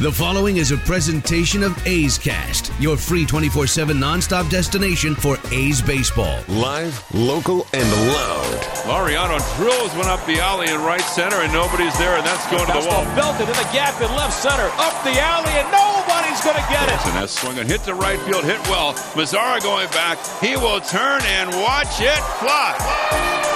The following is a presentation of A's Cast, your free 24 7 nonstop destination for A's baseball. Live, local, and loud. Laureano drills one up the alley in right center, and nobody's there, and that's going to the wall. Belted in the gap in left center, up the alley, and nobody's going to get it. And that's swinging, hit to right field, hit well. Mazara going back. He will turn and watch it fly.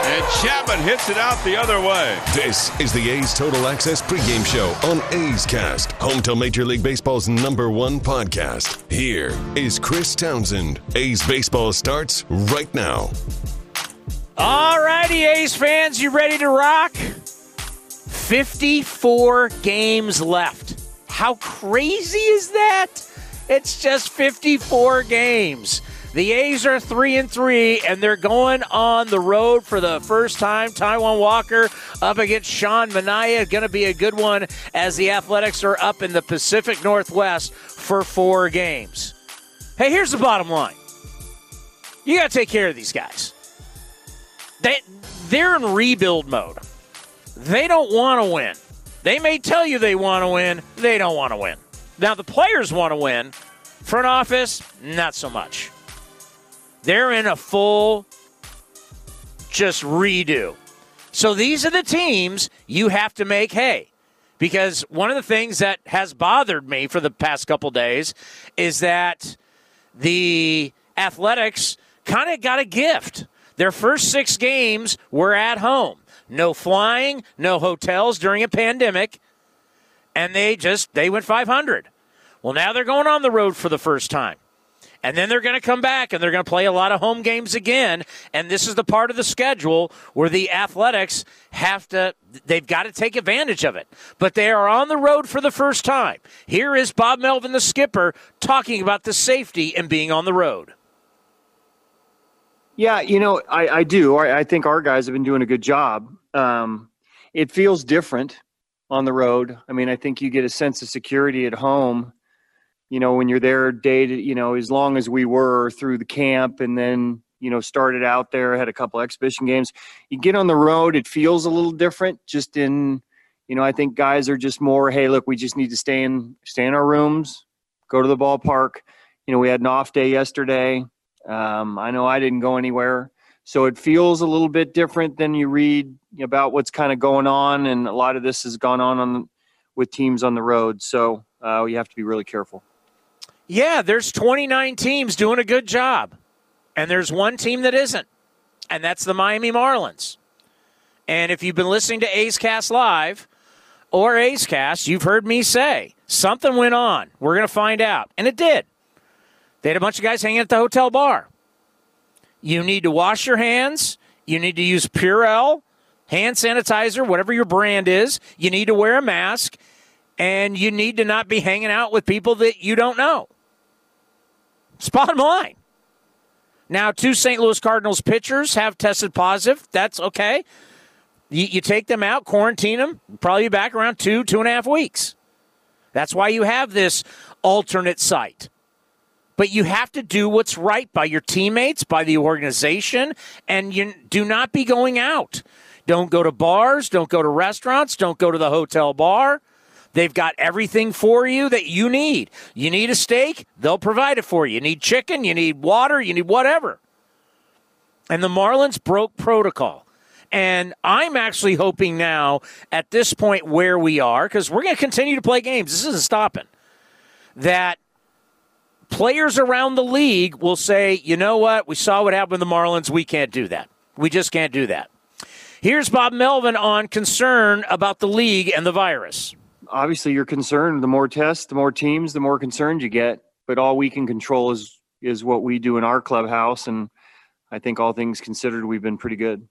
And Chapman hits it out the other way. This is the A's Total Access pregame show on A's Cast, home to Major League Baseball's number one podcast. Here is Chris Townsend. A's baseball starts right now. All righty, A's fans, you ready to rock? 54 games left. How crazy is that? It's just 54 games. The A's are three and three, and they're going on the road for the first time. Taijuan Walker up against Sean Manaea, going to be a good one as the Athletics are up in the Pacific Northwest for four games. Hey, here's the bottom line: you got to take care of these guys. They they're in rebuild mode. They don't want to win. They may tell you they want to win. They don't want to win. Now the players want to win. Front office, not so much. They're in a full just redo. So these are the teams you have to make hay. Because one of the things that has bothered me for the past couple days is that the Athletics kind of got a gift. Their first six games were at home. No flying, no hotels during a pandemic, and they just they went 500. Well, now they're going on the road for the first time. And then they're going to come back and they're going to play a lot of home games again. And this is the part of the schedule where the Athletics have to, they've got to take advantage of it. But they are on the road for the first time. Here is Bob Melvin, the skipper, talking about the safety and being on the road. Yeah, you know, I, I do. I, I, think our guys have been doing a good job. Um, it feels different on the road. I mean, I think you get a sense of security at home you know, when you're there day to, you know, as long as we were through the camp and then, you know, started out there, had a couple exhibition games. You get on the road, it feels a little different just in, you know, I think guys are just more, hey, look, we just need to stay in stay in our rooms, go to the ballpark. You know, we had an off day yesterday. Um, I know I didn't go anywhere. So it feels a little bit different than you read about what's kind of going on, and a lot of this has gone on, on with teams on the road. So uh, you have to be really careful. Yeah, there's 29 teams doing a good job, and there's one team that isn't, and that's the Miami Marlins. And if you've been listening to A's Cast Live or A's Cast, you've heard me say something went on. We're going to find out. And it did. They had a bunch of guys hanging at the hotel bar. You need to wash your hands. You need to use Purell, hand sanitizer, whatever your brand is. You need to wear a mask. And you need to not be hanging out with people that you don't know. It's bottom line. Now, two St. Louis Cardinals pitchers have tested positive. That's okay. You, you, take them out, quarantine them, probably back around two, two and a half weeks. That's why you have this alternate site. But you have to do what's right by your teammates, by the organization, and you do not be going out. Don't go to bars, don't go to restaurants, don't go to the hotel bar. They've got everything for you that you need. You need a steak, they'll provide it for you. You need chicken, you need water, you need whatever. And the Marlins broke protocol. And I'm actually hoping now at this point where we are, because we're going to continue to play games, this isn't stopping, that players around the league will say, you know what, we saw what happened with the Marlins, we can't do that. We just can't do that. Here's Bob Melvin on concern about the league and the virus obviously you're concerned. The more tests, the more teams, the more concerned you get. But all we can control is is what we do in our clubhouse, and I think all things considered, we've been pretty good.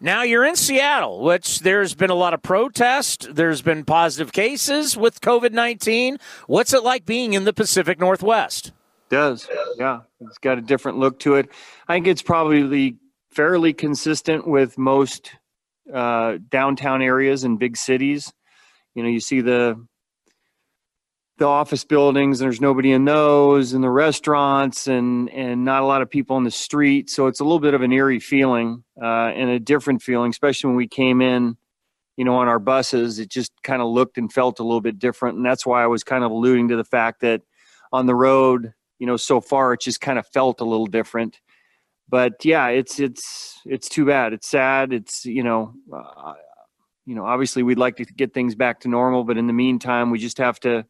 Now you're in Seattle, which there's been a lot of protest. There's been positive cases with COVID 19. What's it like being in the Pacific Northwest? It does. Yeah. It's got a different look to it. I think it's probably fairly consistent with most uh, downtown areas and big cities. You know, you see the the office buildings and there's nobody in those and the restaurants and and not a lot of people on the street. So it's a little bit of an eerie feeling uh, and a different feeling especially when we came in you know on our buses. It just kind of looked and felt a little bit different and that's why i was kind of alluding to the fact that on the road you know so far it just kind of felt a little different. But yeah it's it's it's too bad. It's sad. It's you know uh, you know obviously we'd like to get things back to normal but in the meantime we just have to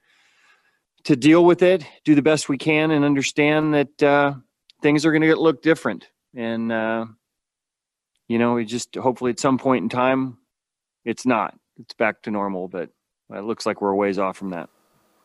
to deal with it, do the best we can, and understand that uh, things are going to look different. And uh, you know, we just hopefully at some point in time, it's not. It's back to normal, but it looks like we're a ways off from that.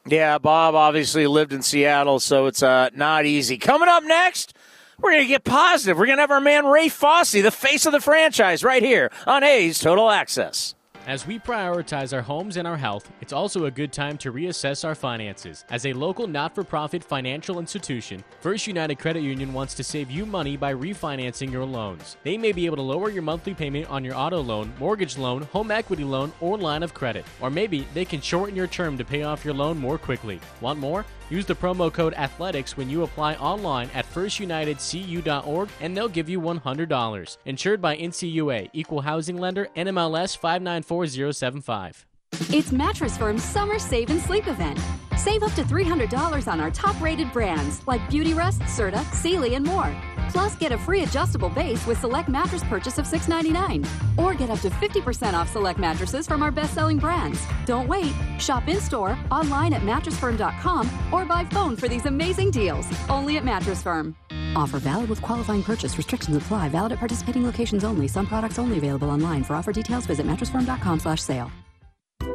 Yeah, Bob obviously lived in Seattle, so it's uh, not easy. Coming up next, we're going to get positive. We're going to have our man Ray Fosse, the face of the franchise, right here on A's Total Access. As we prioritize our homes and our health, it's also a good time to reassess our finances. As a local not for profit financial institution, First United Credit Union wants to save you money by refinancing your loans. They may be able to lower your monthly payment on your auto loan, mortgage loan, home equity loan, or line of credit. Or maybe they can shorten your term to pay off your loan more quickly. Want more? Use the promo code ATHLETICS when you apply online at firstunitedcu.org and they'll give you $100. Insured by NCUA, Equal Housing Lender, NMLS 594075. It's Mattress Firm's Summer Save and Sleep event. Save up to $300 on our top rated brands like Beautyrest, Serta, Sealy, and more. Plus, get a free adjustable base with select mattress purchase of $6.99. Or get up to 50% off select mattresses from our best selling brands. Don't wait. Shop in store, online at mattressfirm.com, or by phone for these amazing deals. Only at Mattress Firm. Offer valid with qualifying purchase. Restrictions apply. Valid at participating locations only. Some products only available online. For offer details, visit mattressfirm.com slash sale.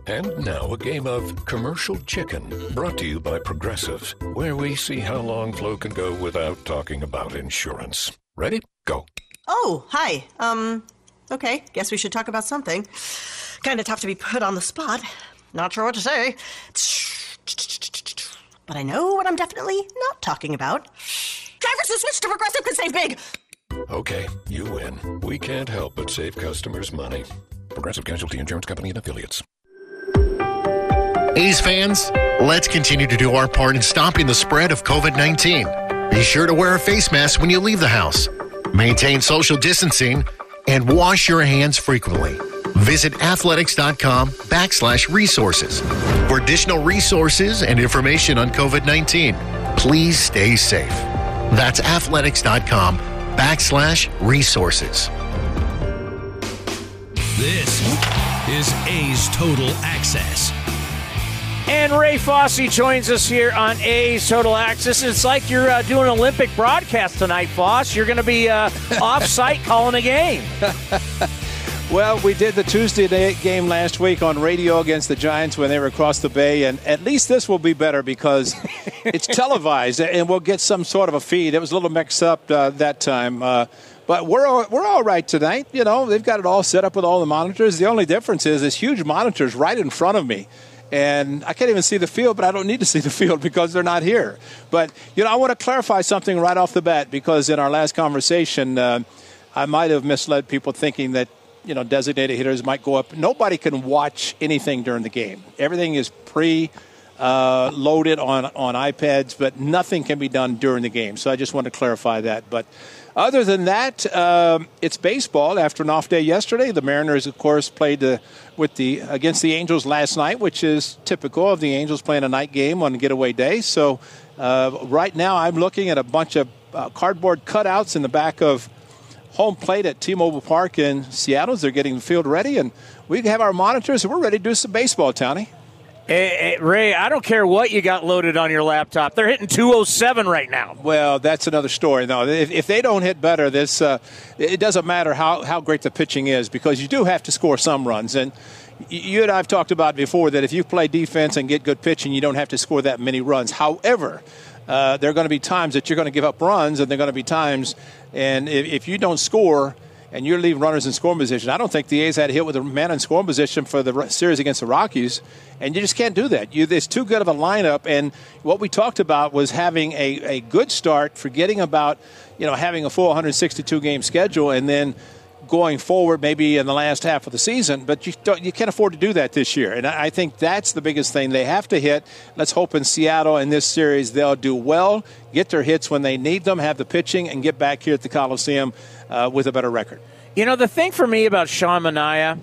And now a game of commercial chicken brought to you by Progressive, where we see how long Flo can go without talking about insurance. Ready? Go. Oh, hi. Um, okay. Guess we should talk about something. Kind of tough to be put on the spot. Not sure what to say. But I know what I'm definitely not talking about. Drivers who switch to Progressive can save big. Okay, you win. We can't help but save customers money. Progressive Casualty Insurance Company and affiliates. A's fans, let's continue to do our part in stopping the spread of COVID 19. Be sure to wear a face mask when you leave the house, maintain social distancing, and wash your hands frequently. Visit athletics.com backslash resources for additional resources and information on COVID 19. Please stay safe. That's athletics.com backslash resources. This is A's Total Access. And Ray Fosse joins us here on A's Total Access. It's like you're uh, doing an Olympic broadcast tonight, Foss. You're going to be uh, off site calling a game. well, we did the Tuesday game last week on radio against the Giants when they were across the bay, and at least this will be better because it's televised and we'll get some sort of a feed. It was a little mixed up uh, that time. Uh, but we're all, we're all right tonight. You know, they've got it all set up with all the monitors. The only difference is this huge monitors right in front of me and I can't even see the field, but I don't need to see the field because they're not here. But you know, I want to clarify something right off the bat because in our last conversation, uh, I might have misled people thinking that you know designated hitters might go up. Nobody can watch anything during the game. Everything is pre. Uh, loaded on, on iPads, but nothing can be done during the game. So I just want to clarify that. But other than that, um, it's baseball. After an off day yesterday, the Mariners, of course, played the, with the against the Angels last night, which is typical of the Angels playing a night game on a getaway day. So uh, right now, I'm looking at a bunch of uh, cardboard cutouts in the back of home plate at T-Mobile Park in Seattle. They're getting the field ready, and we have our monitors, and we're ready to do some baseball, Tony. Hey, hey, Ray, I don't care what you got loaded on your laptop. They're hitting 207 right now. Well, that's another story. No, if, if they don't hit better, this uh, it doesn't matter how, how great the pitching is because you do have to score some runs. And you and I have talked about before that if you play defense and get good pitching, you don't have to score that many runs. However, uh, there are going to be times that you're going to give up runs, and there are going to be times, and if, if you don't score – and you're leaving runners in scoring position. I don't think the A's had a hit with a man in scoring position for the series against the Rockies, and you just can't do that. You, there's too good of a lineup, and what we talked about was having a, a good start, forgetting about you know having a full 162 game schedule, and then going forward, maybe in the last half of the season. But you you can't afford to do that this year, and I think that's the biggest thing they have to hit. Let's hope in Seattle in this series they'll do well, get their hits when they need them, have the pitching, and get back here at the Coliseum uh, with a better record. You know the thing for me about Sean Manaea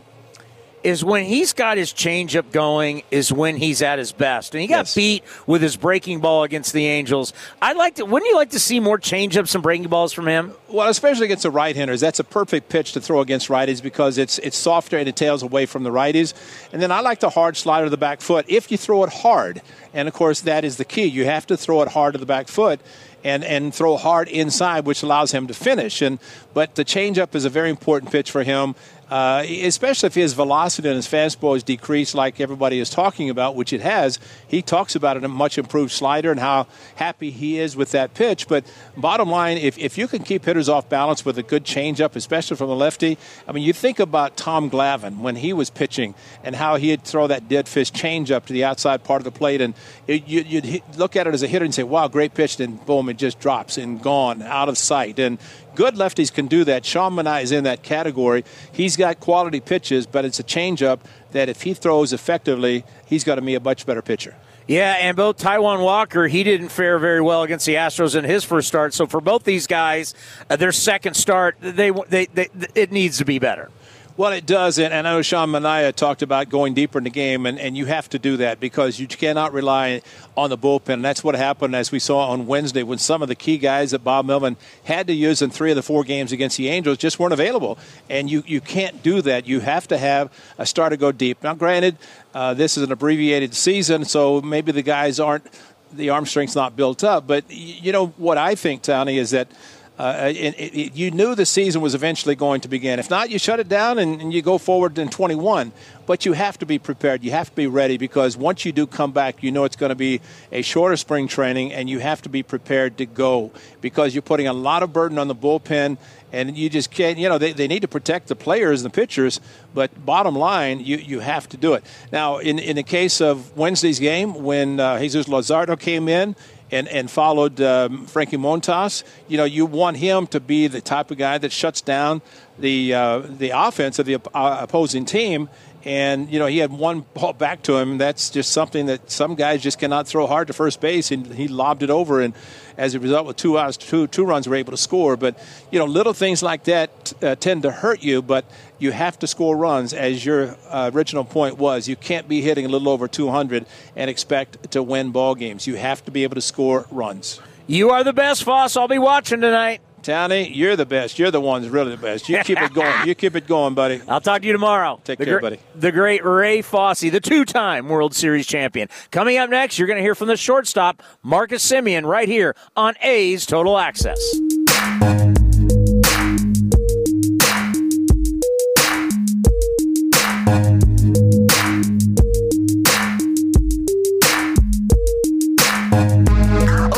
is when he's got his changeup going is when he's at his best. And he got yes. beat with his breaking ball against the Angels. I'd like to wouldn't you like to see more changeups and breaking balls from him? Well, especially against the right-handers. That's a perfect pitch to throw against righties because it's it's softer and it tails away from the righties. And then I like the hard slider to the back foot if you throw it hard. And of course that is the key. You have to throw it hard to the back foot and, and throw hard inside, which allows him to finish. And but the changeup is a very important pitch for him uh, especially if his velocity and his fastball is decreased, like everybody is talking about, which it has. He talks about it a much improved slider and how happy he is with that pitch. But bottom line, if, if you can keep hitters off balance with a good changeup, especially from a lefty, I mean, you think about Tom Glavine when he was pitching and how he'd throw that dead fish changeup to the outside part of the plate, and it, you, would look at it as a hitter and say, "Wow, great pitch!" Then boom, it just drops and gone out of sight. And Good lefties can do that. Sean Manaea is in that category. He's got quality pitches, but it's a changeup that if he throws effectively, he's going to be a much better pitcher. Yeah, and both Taijuan Walker, he didn't fare very well against the Astros in his first start. So for both these guys, uh, their second start, they, they, they, it needs to be better. Well, it does, and, I know Sean Manaea talked about going deeper in the game, and, and you have to do that because you cannot rely on the bullpen. And that's what happened, as we saw on Wednesday, when some of the key guys that Bob Melvin had to use in three of the four games against the Angels just weren't available. And you, you can't do that. You have to have a starter go deep. Now, granted, uh, this is an abbreviated season, so maybe the guys aren't, the arm strength's not built up. But, you know, what I think, Tony, is that – uh, it, it, you knew the season was eventually going to begin. If not, you shut it down and, and, you go forward in 21. But you have to be prepared. You have to be ready because once you do come back, you know it's going to be a shorter spring training, and you have to be prepared to go because you're putting a lot of burden on the bullpen, and you just can't. You know they, they need to protect the players and the pitchers, but bottom line, you, you have to do it. Now, in in the case of Wednesday's game, when uh, Jesus Luzardo came in and, and followed um, Frankie Montas. You know, you want him to be the type of guy that shuts down the uh, the offense of the uh, opposing team. And you know, he had one ball back to him. That's just something that some guys just cannot throw hard to first base, and he lobbed it over. And as a result, with two outs, two two runs, were able to score. But you know, little things like that uh, tend to hurt you. But you have to score runs, as your uh, original point was. You can't be hitting a little over 200 and expect to win ball games. You have to be able to score runs. You are the best, Foss. I'll be watching tonight. Tony, you're the best. You're the ones really the best. You keep it going. You keep it going, buddy. I'll talk to you tomorrow. Take the care, buddy. The great Ray Fosse, the two-time World Series champion. Coming up next, you're going to hear from the shortstop, Marcus Semien, right here on A's Total Access.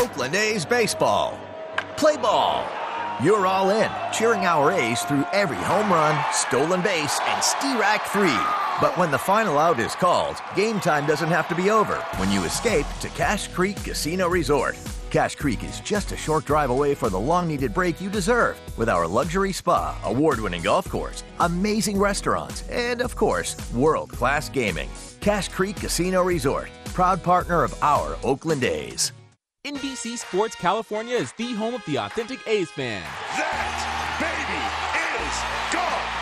Oakland A's baseball. Play ball. You're all in, cheering our A's through every home run, stolen base, and Rack 3. But when the final out is called, game time doesn't have to be over when you escape to Cache Creek Casino Resort. Cache Creek is just a short drive away for the long needed break you deserve with our luxury spa, award winning golf course, amazing restaurants, and of course, world class gaming. Cache Creek Casino Resort, proud partner of our Oakland A's. NBC Sports California is the home of the authentic A's fan. That.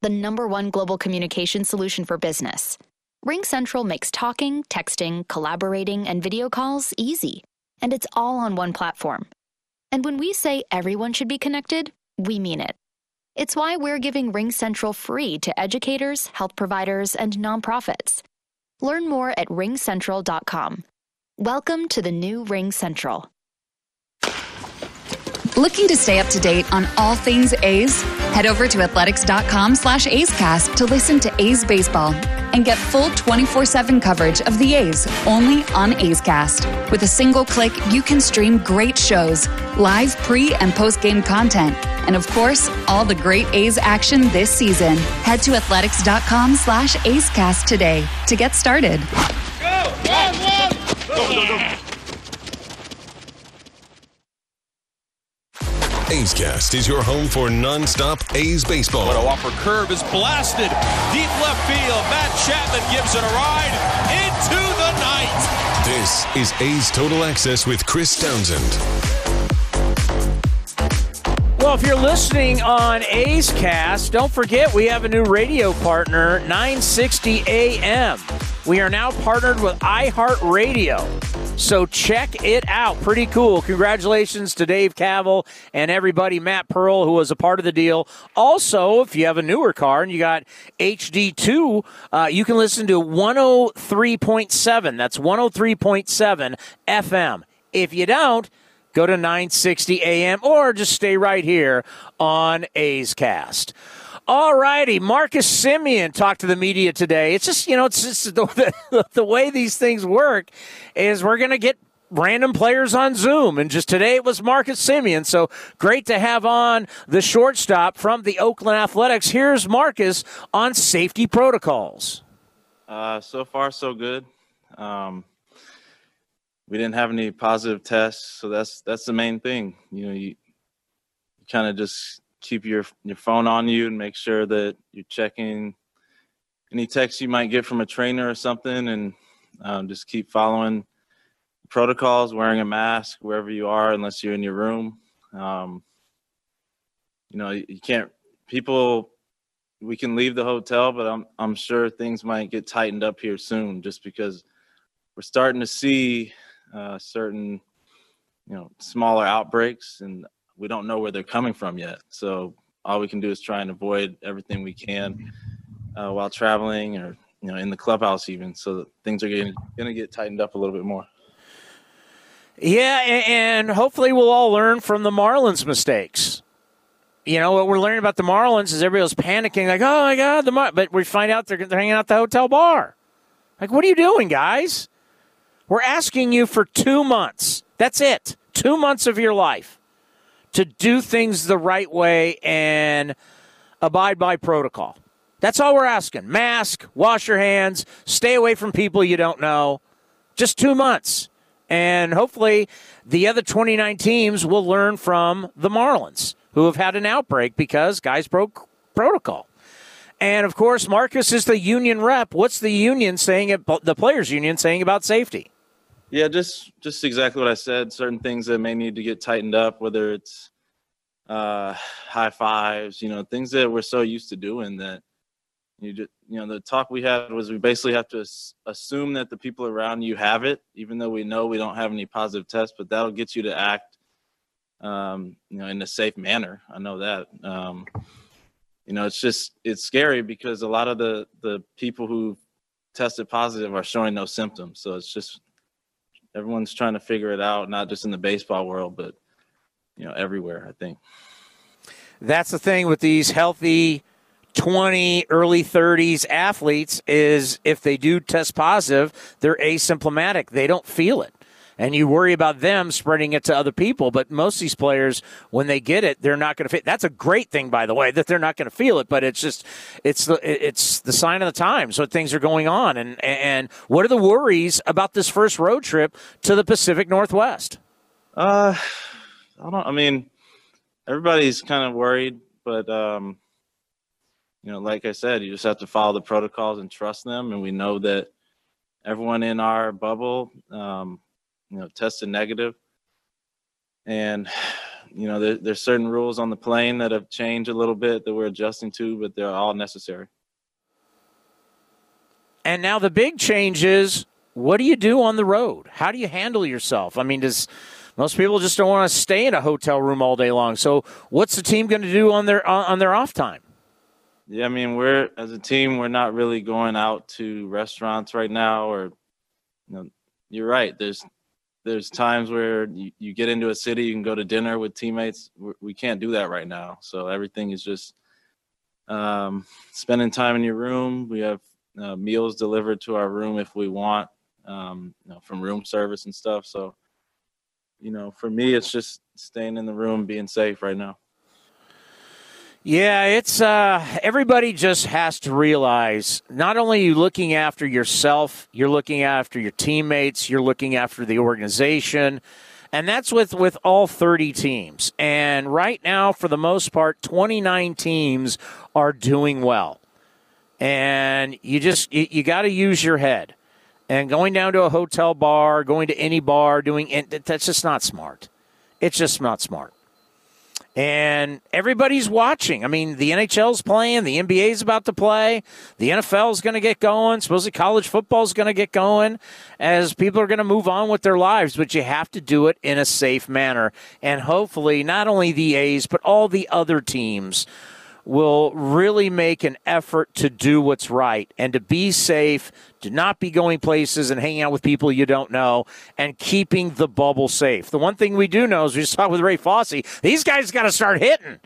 the number one global communication solution for business. RingCentral makes talking, texting, collaborating, and video calls easy, and it's all on one platform. And when we say everyone should be connected, we mean it. It's why we're giving RingCentral free to educators, health providers, and nonprofits. Learn more at ringcentral.com. Welcome to the new RingCentral. Looking to stay up to date on all things A's? Head over to athletics.com slash A'scast to listen to A's baseball and get full 24-7 coverage of the A's only on A's Cast. With a single click, you can stream great shows, live pre- and post-game content, and of course, all the great A's action this season. Head to athletics.com slash A's Cast today to get started. Go! One, one! Go, go, go. A's Cast is your home for nonstop A's baseball. What a whopper curve is blasted deep left field. Matt Chapman gives it a ride into the night. This is A's Total Access with Chris Townsend. Well, if you're listening on A's Cast, don't forget we have a new radio partner, 960 AM. We are now partnered with iHeartRadio. So check it out. Pretty cool. Congratulations to Dave Kaval and everybody, Matt Pearl, who was a part of the deal. Also, if you have a newer car and you got HD2, uh, you can listen to 103.7. That's 103.7 FM. If you don't, go to 960 AM or just stay right here on A's Cast. All righty, Marcus Semien talked to the media today. It's just you know, it's just the, the, the way these things work is we're going to get random players on Zoom, and just today it was Marcus Semien. So great to have on the shortstop from the Oakland Athletics. Here's Marcus on safety protocols. Uh, so far, so good. Um, we didn't have any positive tests, so that's that's the main thing. You know, you, you kind of just keep your your phone on you and make sure that you're checking any texts you might get from a trainer or something, and um, just keep following protocols, wearing a mask wherever you are, unless you're in your room. Um, you know, you, you can't. People, we can leave the hotel, but I'm I'm sure things might get tightened up here soon, just because we're starting to see uh, certain, you know, smaller outbreaks, and we don't know where they're coming from yet. So all we can do is try and avoid everything we can uh, while traveling or you know in the clubhouse even, so things are getting going to get tightened up a little bit more. Yeah, and hopefully we'll all learn from the Marlins' mistakes. You know what we're learning about the Marlins is everybody was panicking, like, "Oh my God, the Mar-, but we find out they're, they're hanging out the hotel bar. Like, what are you doing, guys? We're asking you for two months. That's it. Two months of your life to do things the right way and abide by protocol. That's all we're asking. Mask, wash your hands, stay away from people you don't know. Just two months. And hopefully the other 29 teams will learn from the Marlins, who have had an outbreak because guys broke protocol. And of course, Marcus is the union rep. What's the union saying, the players' union saying about safety? Yeah, just just exactly what I said. Certain things that may need to get tightened up, whether it's uh, high fives, you know, things that we're so used to doing that you just, you know, the talk we had was we basically have to assume that the people around you have it, even though we know we don't have any positive tests, but that'll get you to act, um, you know, in a safe manner. I know that. Um, you know, it's just it's scary because a lot of the the people who tested positive are showing no symptoms. So it's just everyone's trying to figure it out, not just in the baseball world, but you know, everywhere. I think that's the thing with these healthy 20 early 30s athletes is if they do test positive they're asymptomatic they don't feel it and you worry about them spreading it to other people. But most of these players, when they get it, they're not going to fit. That's a great thing, by the way, that they're not going to feel it. But it's just it's the it's the sign of the times. So things are going on. And and what are the worries about this first road trip to the Pacific Northwest? Uh, I don't. I mean, everybody's kind of worried, but um, you know, like I said, you just have to follow the protocols and trust them. And we know that everyone in our bubble um, you know, tested negative. And, you know, there, there's certain rules on the plane that have changed a little bit that we're adjusting to, but they're all necessary. And now the big change is what do you do on the road? How do you handle yourself? I mean, does Most people just don't want to stay in a hotel room all day long. So, what's the team going to do on their on their off time? Yeah, I mean, we're as a team, we're not really going out to restaurants right now, or you know, you're right. There's there's times where you, you get into a city, you can go to dinner with teammates. We're, we can not do that right now, so everything is just um, spending time in your room. We have uh, meals delivered to our room if we want, um, you know, from room service and stuff. So, you know, for me, it's just staying in the room, being safe right now. Yeah, it's uh, everybody just has to realize not only you looking after yourself, you're looking after your teammates, you're looking after the organization. And that's with, with all 30 teams. And right now, for the most part, 29 teams are doing well. And you just, you, you got to use your head. And going down to a hotel bar, going to any bar, doing that's just not smart. It's just not smart and everybody's watching. I mean, the NHL's playing, the NBA's about to play, the NFL's going to get going, supposedly college football's going to get going as people are going to move on with their lives, but you have to do it in a safe manner. And hopefully, not only the A's, but all the other teams will really make an effort to do what's right and to be safe, to not be going places and hanging out with people you don't know, and keeping the bubble safe. The one thing we do know is we saw with Ray Fosse, these guys got to start hitting.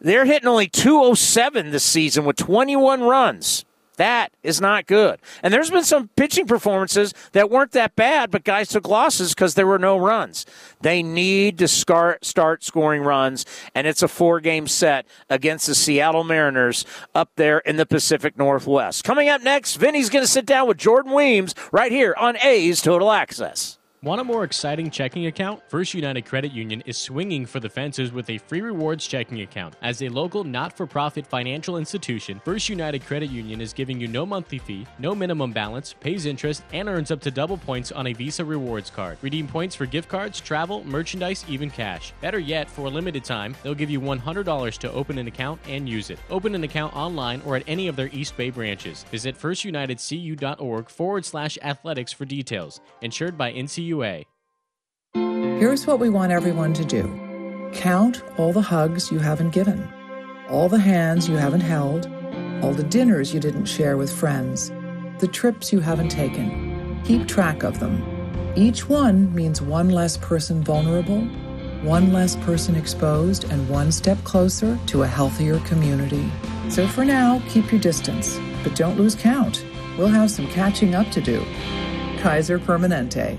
They're hitting only 207 this season with 21 runs. That is not good. And there's been some pitching performances that weren't that bad, but guys took losses because there were no runs. They need to start, scoring runs, and it's a four game set against the Seattle Mariners up there in the Pacific Northwest. Coming up next, Vinny's going to sit down with Jordan Weems right here on A's Total Access. Want a more exciting checking account? First United Credit Union is swinging for the fences with a free rewards checking account. As a local not for profit financial institution, First United Credit Union is giving you no monthly fee, no minimum balance, pays interest, and earns up to double points on a Visa rewards card. Redeem points for gift cards, travel, merchandise, even cash. Better yet, for a limited time, they'll give you $100 to open an account and use it. Open an account online or at any of their East Bay branches. Visit firstunitedcu.org forward slash athletics for details. Insured by NCU Here's what we want everyone to do count all the hugs you haven't given, all the hands you haven't held, all the dinners you didn't share with friends, the trips you haven't taken. Keep track of them. Each one means one less person vulnerable, one less person exposed, and one step closer to a healthier community. So for now, keep your distance, but don't lose count. We'll have some catching up to do. Kaiser Permanente.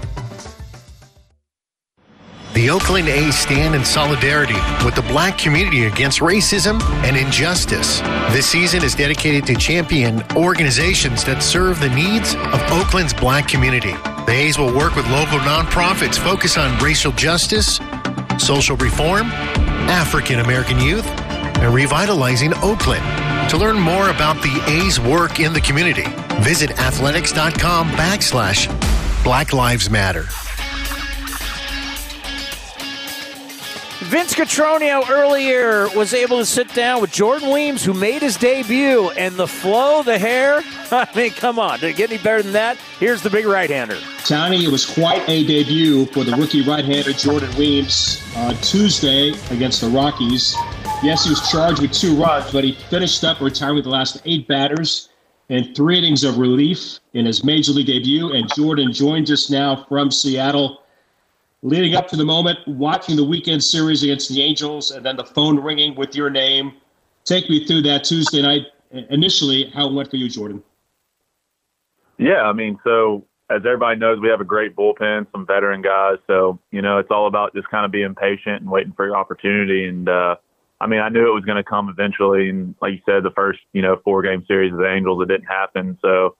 The Oakland A's stand in solidarity with the black community against racism and injustice. This season is dedicated to champion organizations that serve the needs of Oakland's black community. The A's will work with local nonprofits focused on racial justice, social reform, African American youth, and revitalizing Oakland. To learn more about the A's work in the community, visit athletics.com backslash Black Lives Matter. Vince Cotroneo earlier was able to sit down with Jordan Weems, who made his debut, and the flow, the hair. I mean, come on, did it get any better than that? Here's the big right-hander. Tony, it was quite a debut for the rookie right-hander Jordan Weems on Tuesday against the Rockies. Yes, he was charged with two runs, but he finished up retiring the last eight batters and three innings of relief in his major league debut. And Jordan joins us now from Seattle leading up to the moment, watching the weekend series against the Angels, and then the phone ringing with your name. Take me through that Tuesday night. Initially, how it went for you, Jordan? Yeah, I mean, so as everybody knows, we have a great bullpen, some veteran guys. So you know, it's all about just kind of being patient and waiting for your opportunity. And uh, I mean, I knew it was going to come eventually. And like you said, the first you know four game series of the Angels, it didn't happen. So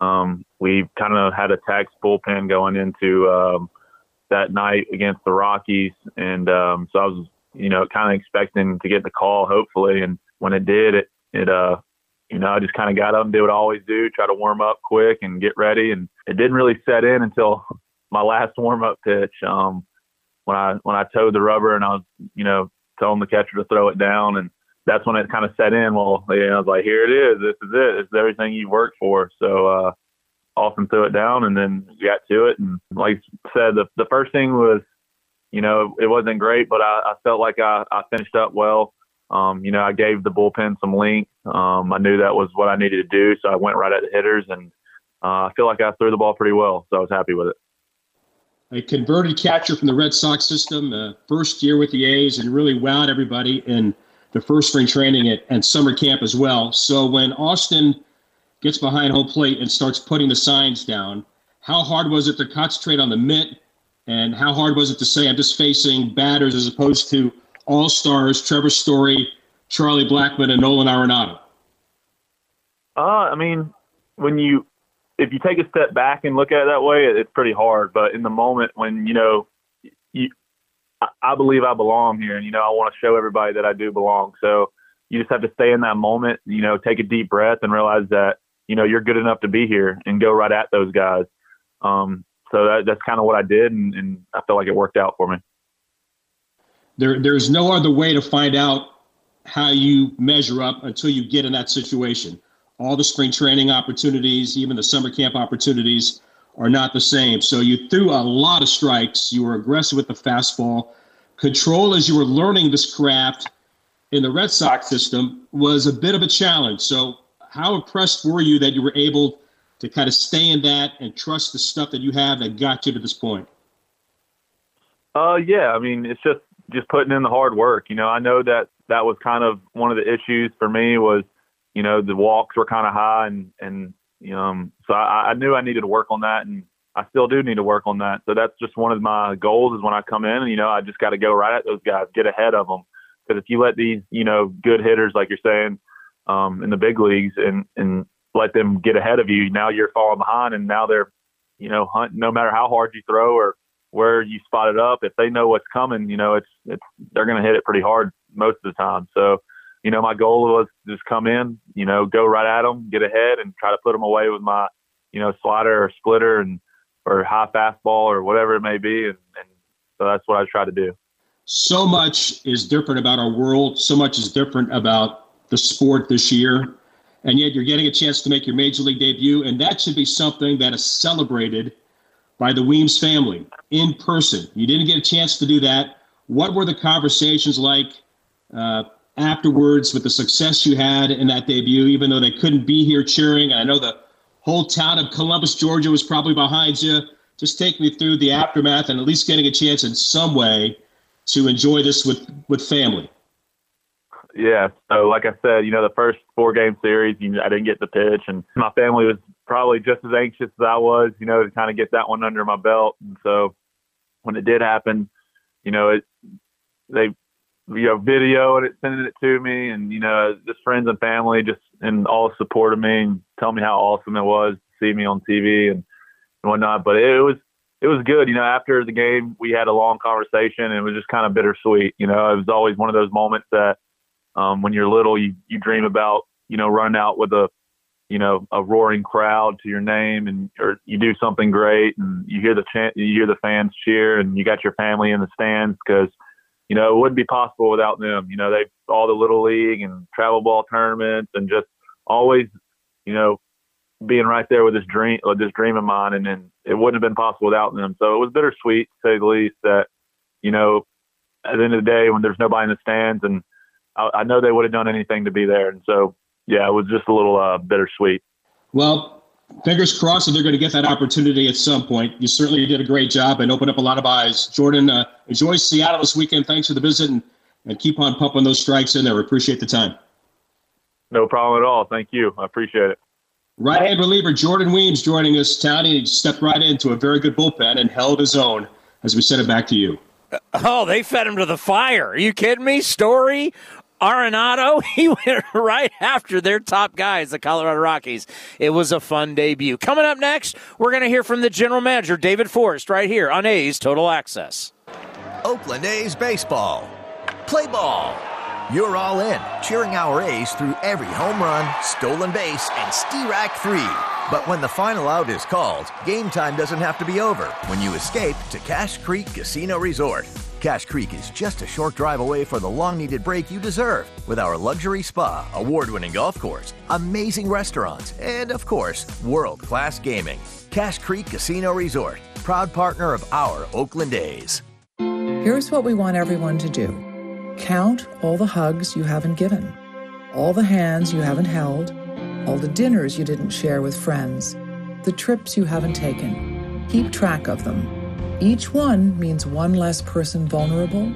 um, we kind of had a tax bullpen going into um, that night against the Rockies, and um, so I was, you know, kind of expecting to get the call, hopefully. And when it did, it it uh, you know, I just kind of got up and did what I always do, try to warm up quick and get ready. And it didn't really set in until my last warm up pitch. Um, when I when I toed the rubber and I was, you know, telling the catcher to throw it down, and that's when it kind of set in. Well, know, I was like, here it is. This is it. Is everything you worked for. So uh, off and threw it down, and then got to it. And like I said, the the first thing was, you know, it wasn't great, but I, I felt like I, I finished up well. Um, you know, I gave the bullpen some length. Um, I knew that was what I needed to do, so I went right at the hitters, and uh, I feel like I threw the ball pretty well, so I was happy with it. A converted catcher from the Red Sox system, uh, first year with the A's, and really wowed everybody in the first spring training at, and summer camp as well. So when Austin gets behind home plate and starts putting the signs down, how hard was it to concentrate on the mitt, and how hard was it to say I'm just facing batters as opposed to all stars, Trevor Story, Charlie Blackmon, and Nolan Arenado? Uh, I mean, when you if you take a step back and look at it that way, it's pretty hard. But in the moment when you know you, I believe I belong here, and you know I want to show everybody that I do belong. So you just have to stay in that moment. You know, take a deep breath and realize that you know you're good enough to be here and go right at those guys. Um, so that, that's kind of what I did, and, and I feel like it worked out for me there there's no other way to find out how you measure up until you get in that situation. All the spring training opportunities, even the summer camp opportunities, are not the same. So you threw a lot of strikes. You were aggressive with the fastball. Control as you were learning this craft in the Red Sox system was a bit of a challenge. So how impressed were you that you were able to kind of stay in that and trust the stuff that you have that got you to this point? Uh, yeah. I mean, it's just just putting in the hard work. You know, I know that that was kind of one of the issues for me was, you know, the walks were kind of high and, and, um, so I, I knew I needed to work on that and I still do need to work on that. So that's just one of my goals is when I come in and, you know, I just got to go right at those guys, get ahead of them. Cause if you let these, you know, good hitters, like you're saying, um, in the big leagues and, and let them get ahead of you, now you're falling behind and now they're, you know, hunt, no matter how hard you throw or where you spot it up, if they know what's coming, you know, it's it's they're going to hit it pretty hard most of the time. So, you know, my goal was just come in, you know, go right at them, get ahead, and try to put them away with my, you know, slider or splitter and or high fastball or whatever it may be, and, and so that's what I try to do. So much is different about our world. So much is different about the sport this year. And yet you're getting a chance to make your major league debut. And that should be something that is celebrated by the Weems family in person. You didn't get a chance to do that. What were the conversations like uh, afterwards with the success you had in that debut, even though they couldn't be here cheering? I know the whole town of Columbus, Georgia was probably behind you. Just take me through the aftermath and at least getting a chance in some way to enjoy this with, with family. Yeah. So, like I said, you know, the first four game series, you I didn't get the pitch, and my family was probably just as anxious as I was, you know, to kind of get that one under my belt. And so, when it did happen, you know, it they you know video and it sending it to me, and you know, just friends and family just and all supported me and tell me how awesome it was to see me on TV and, and whatnot. But it was it was good. You know, after the game, we had a long conversation, and it was just kind of bittersweet. You know, it was always one of those moments that um, when you're little, you you dream about you know running out with a you know a roaring crowd to your name, and or you do something great, and you hear the chant, you hear the fans cheer, and you got your family in the stands because you know it wouldn't be possible without them. You know they all the little league and travel ball tournaments, and just always you know being right there with this dream, with this dream of mine, and then it wouldn't have been possible without them. So it was bittersweet, to say the least, that you know at the end of the day when there's nobody in the stands and I, I know they would have done anything to be there. And so, yeah, it was just a little uh, bittersweet. Well, fingers crossed that they're going to get that opportunity at some point. You certainly did a great job and opened up a lot of eyes. Jordan, uh, enjoy Seattle this weekend. Thanks for the visit and, and keep on pumping those strikes in there. We appreciate the time. No problem at all. Thank you. I appreciate it. Right hand reliever Jordan Weems joining us, Townie. He stepped right into a very good bullpen and held his own as we send it back to you. Oh, they fed him to the fire. Are you kidding me? Story, Arenado, he went right after their top guys, the Colorado Rockies. It was a fun debut. Coming up next, we're going to hear from the general manager, David Forst, right here on A's Total Access. Oakland A's baseball. Play ball. You're all in, cheering our A's through every home run, stolen base, and Stirac 3. But when the final out is called, game time doesn't have to be over when you escape to Cache Creek Casino Resort. Cache Creek is just a short drive away for the long needed break you deserve with our luxury spa, award winning golf course, amazing restaurants, and of course, world class gaming. Cache Creek Casino Resort, proud partner of our Oakland A's. Here's what we want everyone to do count all the hugs you haven't given, all the hands you haven't held, all the dinners you didn't share with friends, the trips you haven't taken. Keep track of them. Each one means one less person vulnerable,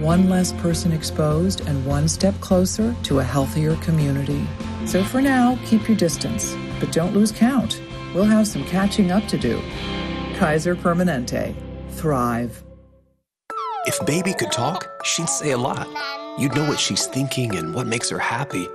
one less person exposed, and one step closer to a healthier community. So for now, keep your distance, but don't lose count. We'll have some catching up to do. Kaiser Permanente. Thrive. If baby could talk, she'd say a lot. You'd know what she's thinking and what makes her happy.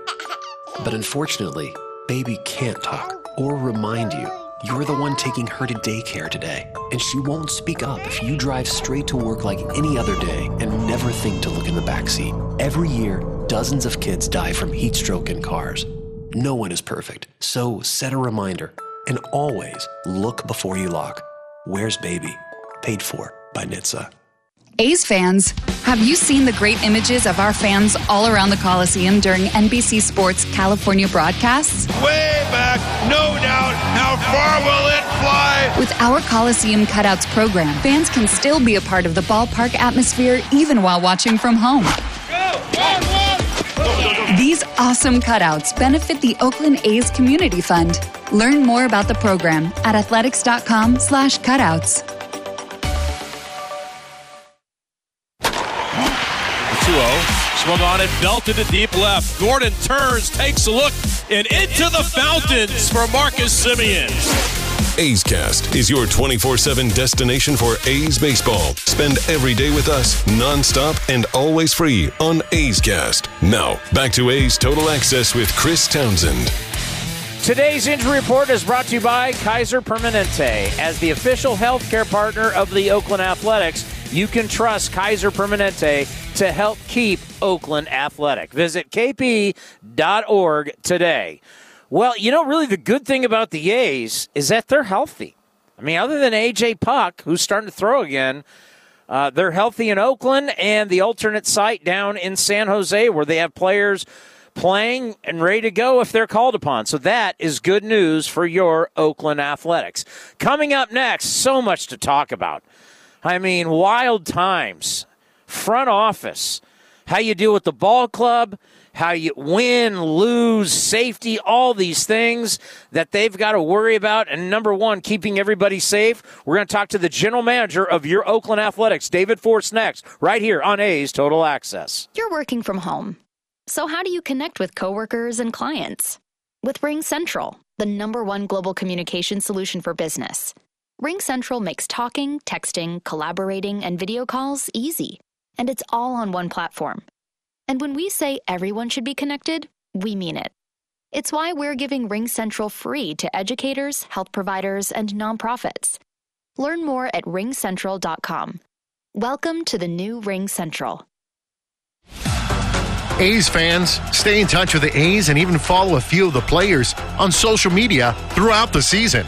But unfortunately, baby can't talk or remind you you're the one taking her to daycare today, and she won't speak up if you drive straight to work like any other day and never think to look in the backseat. Every year, dozens of kids die from heat stroke in cars. No one is perfect, so set a reminder and always look before you lock. Where's baby? Paid for by NHTSA. A's fans, have you seen the great images of our fans all around the Coliseum during NBC Sports California broadcasts? Way back, no doubt. How far will it fly? With our Coliseum Cutouts program, fans can still be a part of the ballpark atmosphere even while watching from home. These awesome cutouts benefit the Oakland A's Community Fund. Learn more about the program at athletics.com slash cutouts. 2-0. Swung on it, belted to deep left. Gordon turns, takes a look, and into the fountains for Marcus Semien. A's Cast is your 24 7 destination for A's baseball. Spend every day with us, nonstop and always free on A's Cast. Now, back to A's Total Access with Chris Townsend. Today's injury report is brought to you by Kaiser Permanente. As the official healthcare partner of the Oakland Athletics, you can trust Kaiser Permanente to help keep Oakland athletic. Visit kp.org today. Well, you know, really the good thing about the A's is that they're healthy. I mean, other than AJ Puk, who's starting to throw again, uh, they're healthy in Oakland and the alternate site down in San Jose where they have players playing and ready to go if they're called upon. So that is good news for your Oakland Athletics. Coming up next, so much to talk about. I mean, wild times, front office, how you deal with the ball club, how you win, lose, safety, all these things that they've got to worry about. And number one, keeping everybody safe. We're going to talk to the general manager of your Oakland Athletics, David Forst, next, right here on A's Total Access. You're working from home. So, how do you connect with coworkers and clients? With Ring Central, the number one global communication solution for business. Ring Central makes talking, texting, collaborating, and video calls easy, and it's all on one platform. And when we say everyone should be connected, we mean it. It's why we're giving Ring Central free to educators, health providers, and nonprofits. Learn more at ringcentral.com. Welcome to the new Ring Central. A's fans, stay in touch with the A's and even follow a few of the players on social media throughout the season.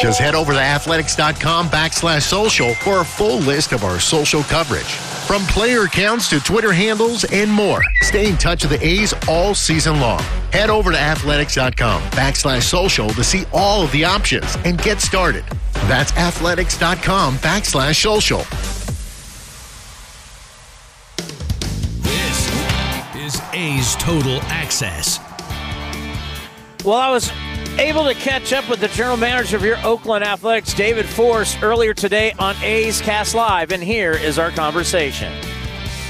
Just head over to athletics.com backslash social for a full list of our social coverage. From player accounts to Twitter handles and more. Stay in touch with the A's all season long. Head over to athletics.com backslash social to see all of the options and get started. That's athletics.com backslash social. This is A's Total Access. Well, I was able to catch up with the general manager of your Oakland Athletics, David Forst, earlier today on A's Cast Live, and here is our conversation.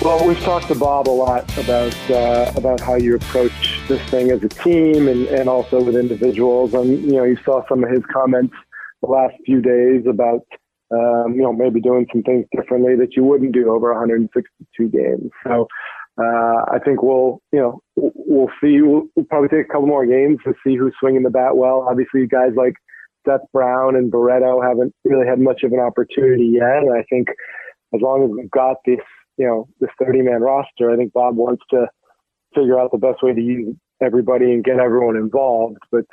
Well, we've talked to Bob a lot about uh, about how you approach this thing as a team and, and also with individuals. And you know, you saw some of his comments the last few days about um, you know maybe doing some things differently that you wouldn't do over 162 games. So uh, I think we'll, you know, we'll see. We'll, we'll probably take a couple more games to see who's swinging the bat well. Obviously, guys like Seth Brown and Barreto haven't really had much of an opportunity yet. And I think as long as we've got this, you know, this 30 man roster, I think Bob wants to figure out the best way to use everybody and get everyone involved. But,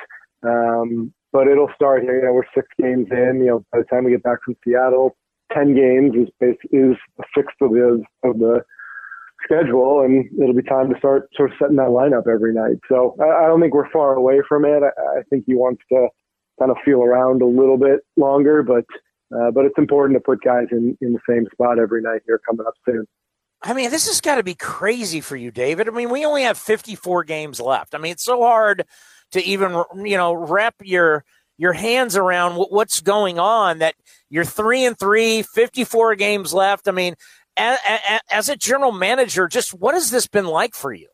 um, but it'll start here. You know, we're six games in. You know, by the time we get back from Seattle, ten games is is a sixth of the of the schedule, and it'll be time to start sort of setting that lineup every night. So I, I don't think we're far away from it. I, I think he wants to kind of feel around a little bit longer, but uh, but it's important to put guys in in the same spot every night here coming up soon. I mean, this has got to be crazy for you, David. I mean, we only have 54 games left. I mean, it's so hard to even you know wrap your your hands around what's going on that you're three and three 54 games left i mean as, a general manager just what has this been like for you?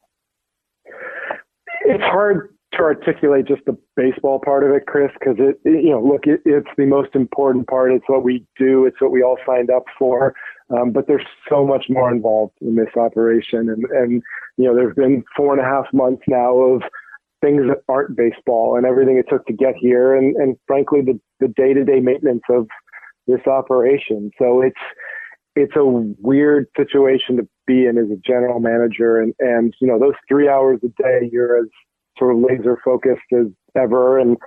It's hard to articulate just the baseball part of it chris because it, you know look it, it's the most important part. It's what we do. It's what we all signed up for. Um, but there's so much more involved in this operation. And and you know there's been four and a half months now of things that aren't baseball and everything it took to get here and, and frankly the, the day-to-day maintenance of this operation. So it's it's a weird situation to be in as a general manager and, and you know, those three hours a day you're as sort of laser focused as ever and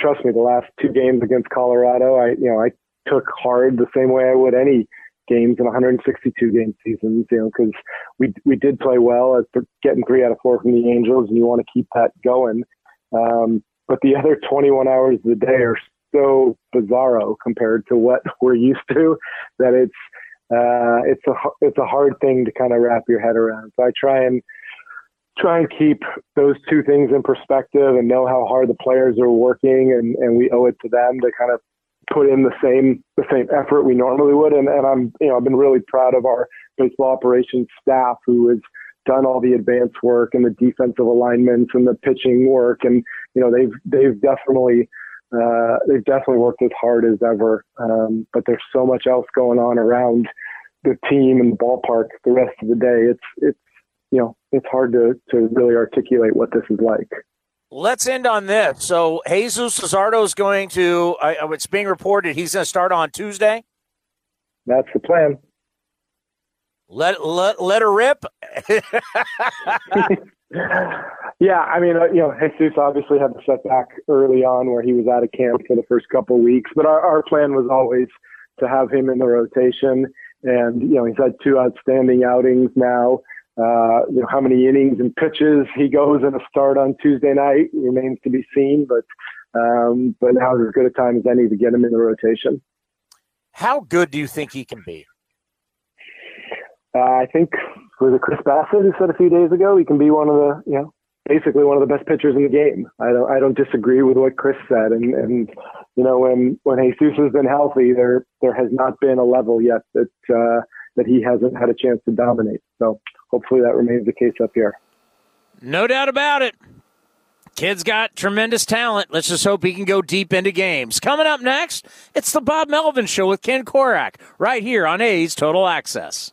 trust me, the last two games against Colorado, I you know, I took hard the same way I would any games in 162 game seasons, you know, because we we did play well at getting three out of four from the Angels, and you want to keep that going. Um, but the other 21 hours of the day are so bizarro compared to what we're used to that it's uh, it's a it's a hard thing to kind of wrap your head around. So I try and try and keep those two things in perspective and know how hard the players are working and, and we owe it to them to kind of put in the same the same effort we normally would. And, and I'm you know I've been really proud of our baseball operations staff who has done all the advanced work and the defensive alignments and the pitching work. And you know they've they've definitely uh, they've definitely worked as hard as ever. Um, but there's so much else going on around the team and the ballpark the rest of the day. It's it's you know it's hard to to really articulate what this is like. Let's end on this. So Jesus Luzardo is going to. Uh, it's being reported he's going to start on Tuesday. That's the plan. Let let let her rip. yeah, I mean, uh, you know, Jesus obviously had the setback early on where he was out of camp for the first couple of weeks, but our, our plan was always to have him in the rotation. And you know, he's had two outstanding outings now. Uh, you know, how many innings and pitches he goes in a start on Tuesday night remains to be seen, but um, but now is as good a time as any to get him in the rotation. How good do you think he can be? Uh, I think was it Chris Bassitt who said a few days ago he can be one of the you know basically one of the best pitchers in the game. I don't I don't disagree with what Chris said, and and you know when when Jesus has been healthy, there there has not been a level yet that uh, that he hasn't had a chance to dominate. So hopefully that remains the case up here. No doubt about it. Kid's got tremendous talent. Let's just hope he can go deep into games. Coming up next, it's the Bob Melvin Show with Ken Korach right here on A's Total Access.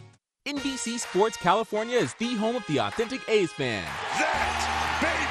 NBC Sports California is the home of the authentic A's fan. That baby.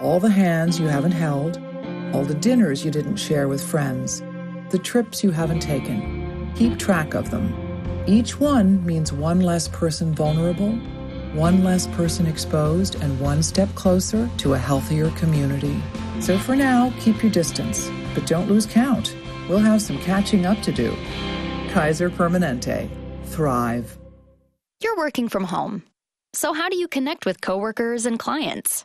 all the hands you haven't held, all the dinners you didn't share with friends, the trips you haven't taken. Keep track of them. Each one means one less person vulnerable, one less person exposed and one step closer to a healthier community. So for now, keep your distance, but don't lose count. We'll have some catching up to do. Kaiser Permanente. Thrive. You're working from home. So how do you connect with coworkers and clients?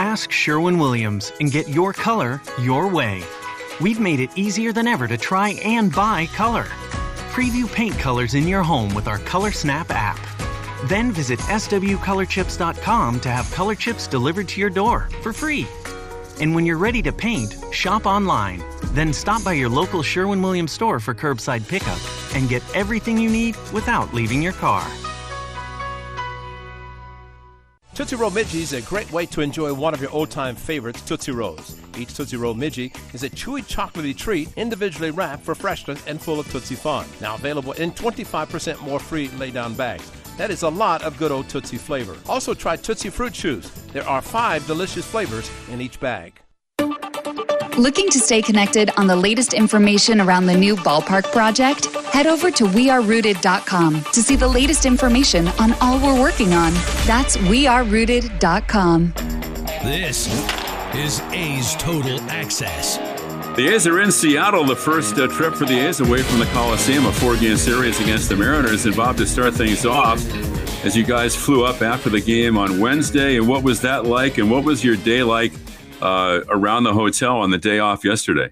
Ask Sherwin Williams and get your color your way. We've made it easier than ever to try and buy color. Preview paint colors in your home with our Color Snap app. Then visit swcolorchips.com to have color chips delivered to your door for free. And when you're ready to paint, shop online. Then stop by your local Sherwin Williams store for curbside pickup and get everything you need without leaving your car. Tootsie Roll Midgie is a great way to enjoy one of your old-time favorites, Tootsie Rolls. Each Tootsie Roll Midgie is a chewy chocolatey treat individually wrapped for freshness and full of Tootsie Fun. Now available in 25% more free lay-down bags. That is a lot of good old Tootsie flavor. Also try Tootsie Fruit Chews. There are five delicious flavors in each bag. Looking to stay connected on the latest information around the new ballpark project? Head over to wearerooted.com to see the latest information on all we're working on. That's wearerooted.com. This is A's Total Access. The A's are in Seattle, the first uh, trip for the A's away from the Coliseum, a four game series against the Mariners. And Bob, to start things off, as you guys flew up after the game on Wednesday, and what was that like? And what was your day like uh, around the hotel on the day off yesterday?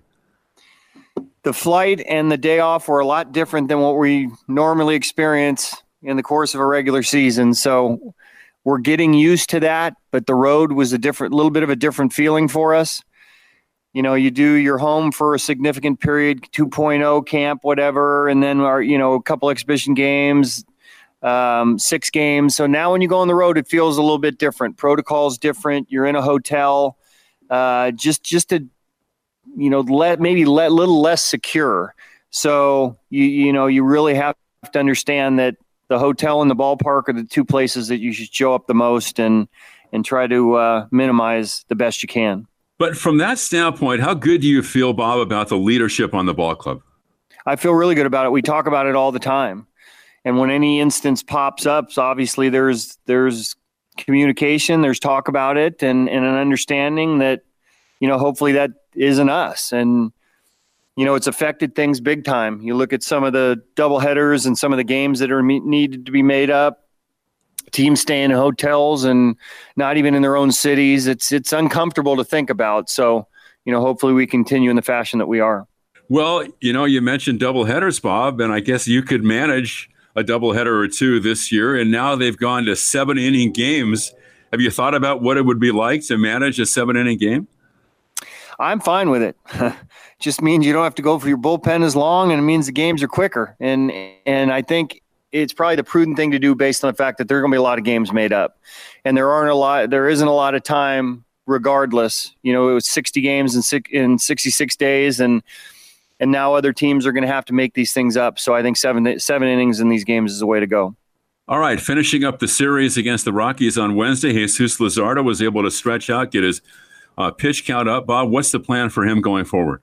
The flight and the day off were a lot different than what we normally experience in the course of a regular season. So we're getting used to that, but the road was a different, little bit of a different feeling for us. You know, you do your home for a significant period, 2.0 camp, whatever, and then our, you know, a couple exhibition games, um, six games. So now when you go on the road, it feels a little bit different. Protocol's different. You're in a hotel uh, just just to you know let maybe let little less secure. So you you know you really have to understand that the hotel and the ballpark are the two places that you should show up the most and and try to uh, minimize the best you can. But from that standpoint, how good do you feel, Bob, about the leadership on the ball club? I feel really good about it. We talk about it all the time. And when any instance pops up, so obviously there's there's communication, there's talk about it, and, and an understanding that, you know, hopefully that isn't us. And, you know, it's affected things big time. You look at some of the double headers and some of the games that are me- needed to be made up. Teams staying in hotels and not even in their own cities. It's it's uncomfortable to think about. So, you know, hopefully we continue in the fashion that we are. Well, you know, you mentioned double headers, Bob, and I guess you could manage a doubleheader or two this year, and now they've gone to seven inning games. Have you thought about what it would be like to manage a seven inning game? I'm fine with it. Just means you don't have to go for your bullpen as long, and it means the games are quicker. And and I think it's probably the prudent thing to do based on the fact that there are going to be a lot of games made up, and there aren't a lot. There isn't a lot of time, regardless. You know, it was 60 games in in 66 days, and and now other teams are going to have to make these things up. So I think seven seven innings in these games is the way to go. All right, finishing up the series against the Rockies on Wednesday, Jesus Luzardo was able to stretch out, get his uh, pitch count up. Bob, what's the plan for him going forward?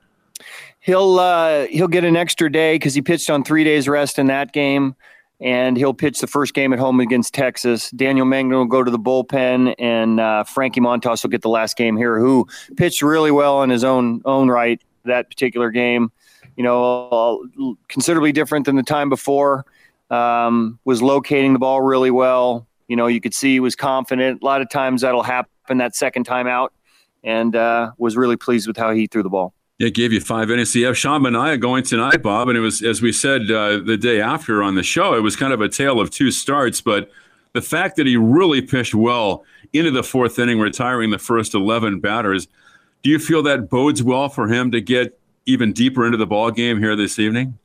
He'll uh, he'll get an extra day because he pitched on three days rest in that game, and he'll pitch the first game at home against Texas. Daniel Mengden will go to the bullpen, and uh, Frankie Montas will get the last game here, who pitched really well in his own own right that particular game you know, considerably different than the time before. Um, was locating the ball really well. You know, you could see he was confident. A lot of times that'll happen that second time out, and uh, was really pleased with how he threw the ball. It gave you five have Sean Manaea going tonight, Bob, and it was as we said uh, the day after on the show. It was kind of a tale of two starts, but the fact that he really pitched well into the fourth inning, retiring the first eleven batters. Do you feel that bodes well for him to get even deeper into the ball game here this evening?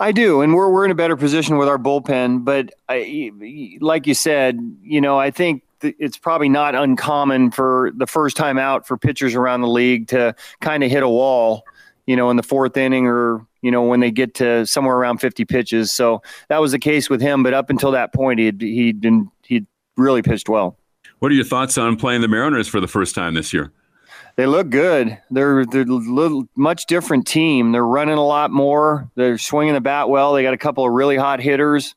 I do, and we're we're in a better position with our bullpen. But I, like you said, you know, I think it's probably not uncommon for the first time out for pitchers around the league to kind of hit a wall, you know, in the fourth inning or you know when they get to somewhere around 50 pitches. So that was the case with him. But up until that point, he'd he'd been he'd really pitched well. What are your thoughts on playing the Mariners for the first time this year? They look good. They're they're a little much different team. They're running a lot more. They're swinging the bat well. They got a couple of really hot hitters.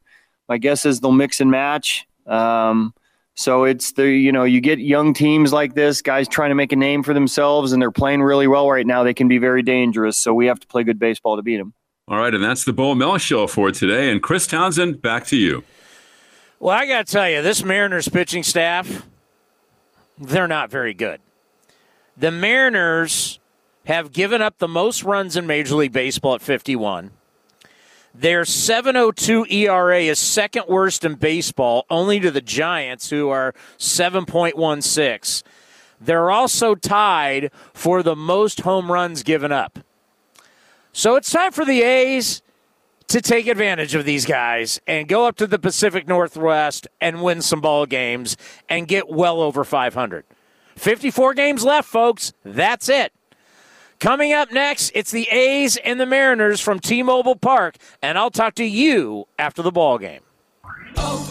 My guess is they'll mix and match. Um, so it's the you know you get young teams like this, guys trying to make a name for themselves, and they're playing really well right now. They can be very dangerous. So we have to play good baseball to beat them. All right, and that's the Bo Mel show for today. And Chris Townsend, back to you. Well, I got to tell you, this Mariners pitching staff, they're not very good. The Mariners have given up the most runs in Major League Baseball at 51. Their 702 ERA is second worst in baseball, only to the Giants, who are 7.16. They're also tied for the most home runs given up. So it's time for the A's to take advantage of these guys and go up to the Pacific Northwest and win some ball games and get well over 500. 54 games left, folks. That's it. Coming up next, it's the A's and the Mariners from T-Mobile Park, and I'll talk to you after the ball game. Oh.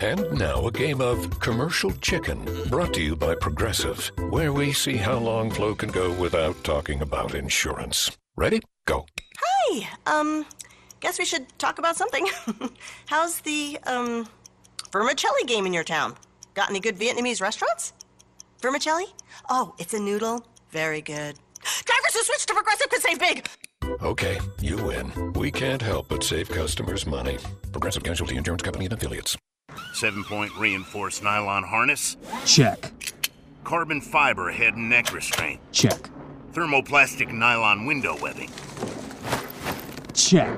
And now a game of commercial chicken brought to you by Progressive, where we see how long Flo can go without talking about insurance. Ready? Go. Hi. Um, guess we should talk about something. How's the um vermicelli game in your town? Got any good Vietnamese restaurants? Vermicelli? Oh, it's a noodle. Very good. Drivers who switch to Progressive could save big. Okay, you win. We can't help but save customers money. Progressive Casualty Insurance Company and Affiliates. Seven point reinforced nylon harness? Check. Carbon fiber head and neck restraint? Check. Thermoplastic nylon window webbing? Check.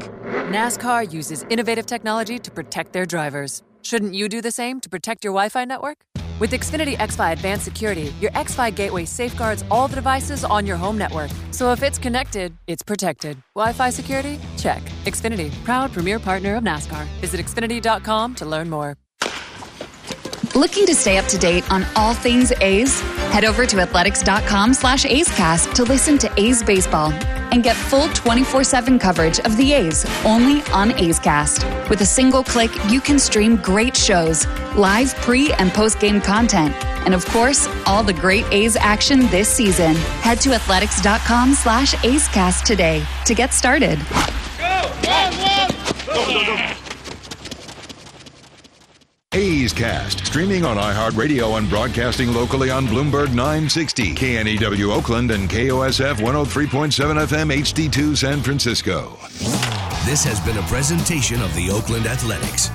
NASCAR uses innovative technology to protect their drivers. Shouldn't you do the same to protect your Wi Fi network? With Xfinity XFi Advanced Security, your XFi gateway safeguards all the devices on your home network. So if it's connected, it's protected. Wi Fi security? Check. Xfinity, proud premier partner of NASCAR. Visit Xfinity.com to learn more. Looking to stay up to date on all things A's? Head over to athletics.com slash A's Cast to listen to A's baseball and get full 24-7 coverage of the A's only on A's Cast. With a single click, you can stream great shows, live pre- and post-game content, and of course, all the great A's action this season. Head to athletics.com slash A's Cast today to get started. A's Cast, streaming on iHeartRadio and broadcasting locally on Bloomberg 960, KNEW Oakland, and KOSF 103.7 FM HD2 San Francisco. This has been a presentation of the Oakland Athletics.